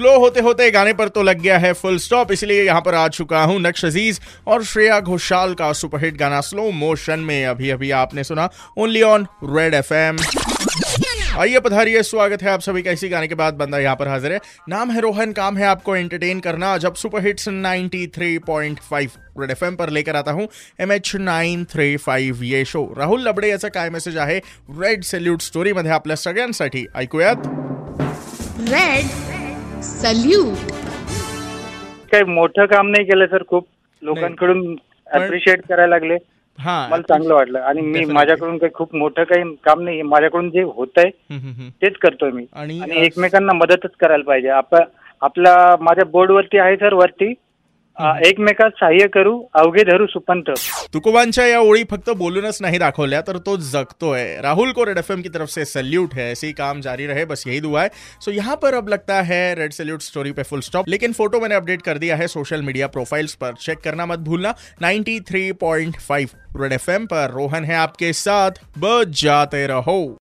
Slow होते होते गाने पर तो लग गया है फुल स्टॉप इसलिए यहाँ पर आ चुका हूँ नक्श अज़ीज़ और श्रेया घोषाल का सुपरहिट गाना स्लो मोशन में अभी अभी आपने सुना ओनली ऑन रेड एफएम आइए पधारिए, स्वागत है आप सभी का इसी गाने के बाद बंदा यहाँ पर हाजिर है। नाम है रोहन, काम है आपको एंटरटेन करना। जब सुपर हिट्स 93.5 रेड एफएम पर लेकर आता हूँ M H nine three five ये शो राहुल लबडे याचा काय मेसेज आहे रेड सेल्यूट स्टोरी मध्ये आपल्या सगळ्यांसाठी ऐकूयात रेड सल्यूट. काही मोठं काम नाही केलं सर खूप लोकांकडून अप्रिशिएट करायला लागले. हा मला चांगलं वाटलं. आणि मी Definitely. माझ्याकडून काही खूप मोठं काही काम नाही माझ्याकडून जे होत आहे हम्म, हम्म, हम्म. तेच करतोय मी. आणि, एकमेकांना मदतच करायला पाहिजे. आप आपला माझ्या बोर्डवरती आहे सर वरती. एकमेकात सहाय्य करू, अवघे धरू सुपंत. तुकोबांच्या या ओळी फक्त बोलूनच नाही दाखवल्या, तर तो जगतोय. राहुल को रेड एफएम की तरफ़ से सल्यूट है, ऐसे ही काम जारी रहे, बस यही दुआ है. सो यहाँ पर अब लगता है रेड सल्यूट स्टोरी पे फुल स्टॉप लेकिन फ़ोटो मैंने अपडेट कर दिया है सोशल मीडिया प्रोफाइल्स पर. चेक करना मत भूलना. 93.5 रेड एफएम पर रोहन है आपके साथ. बच जाते रहो.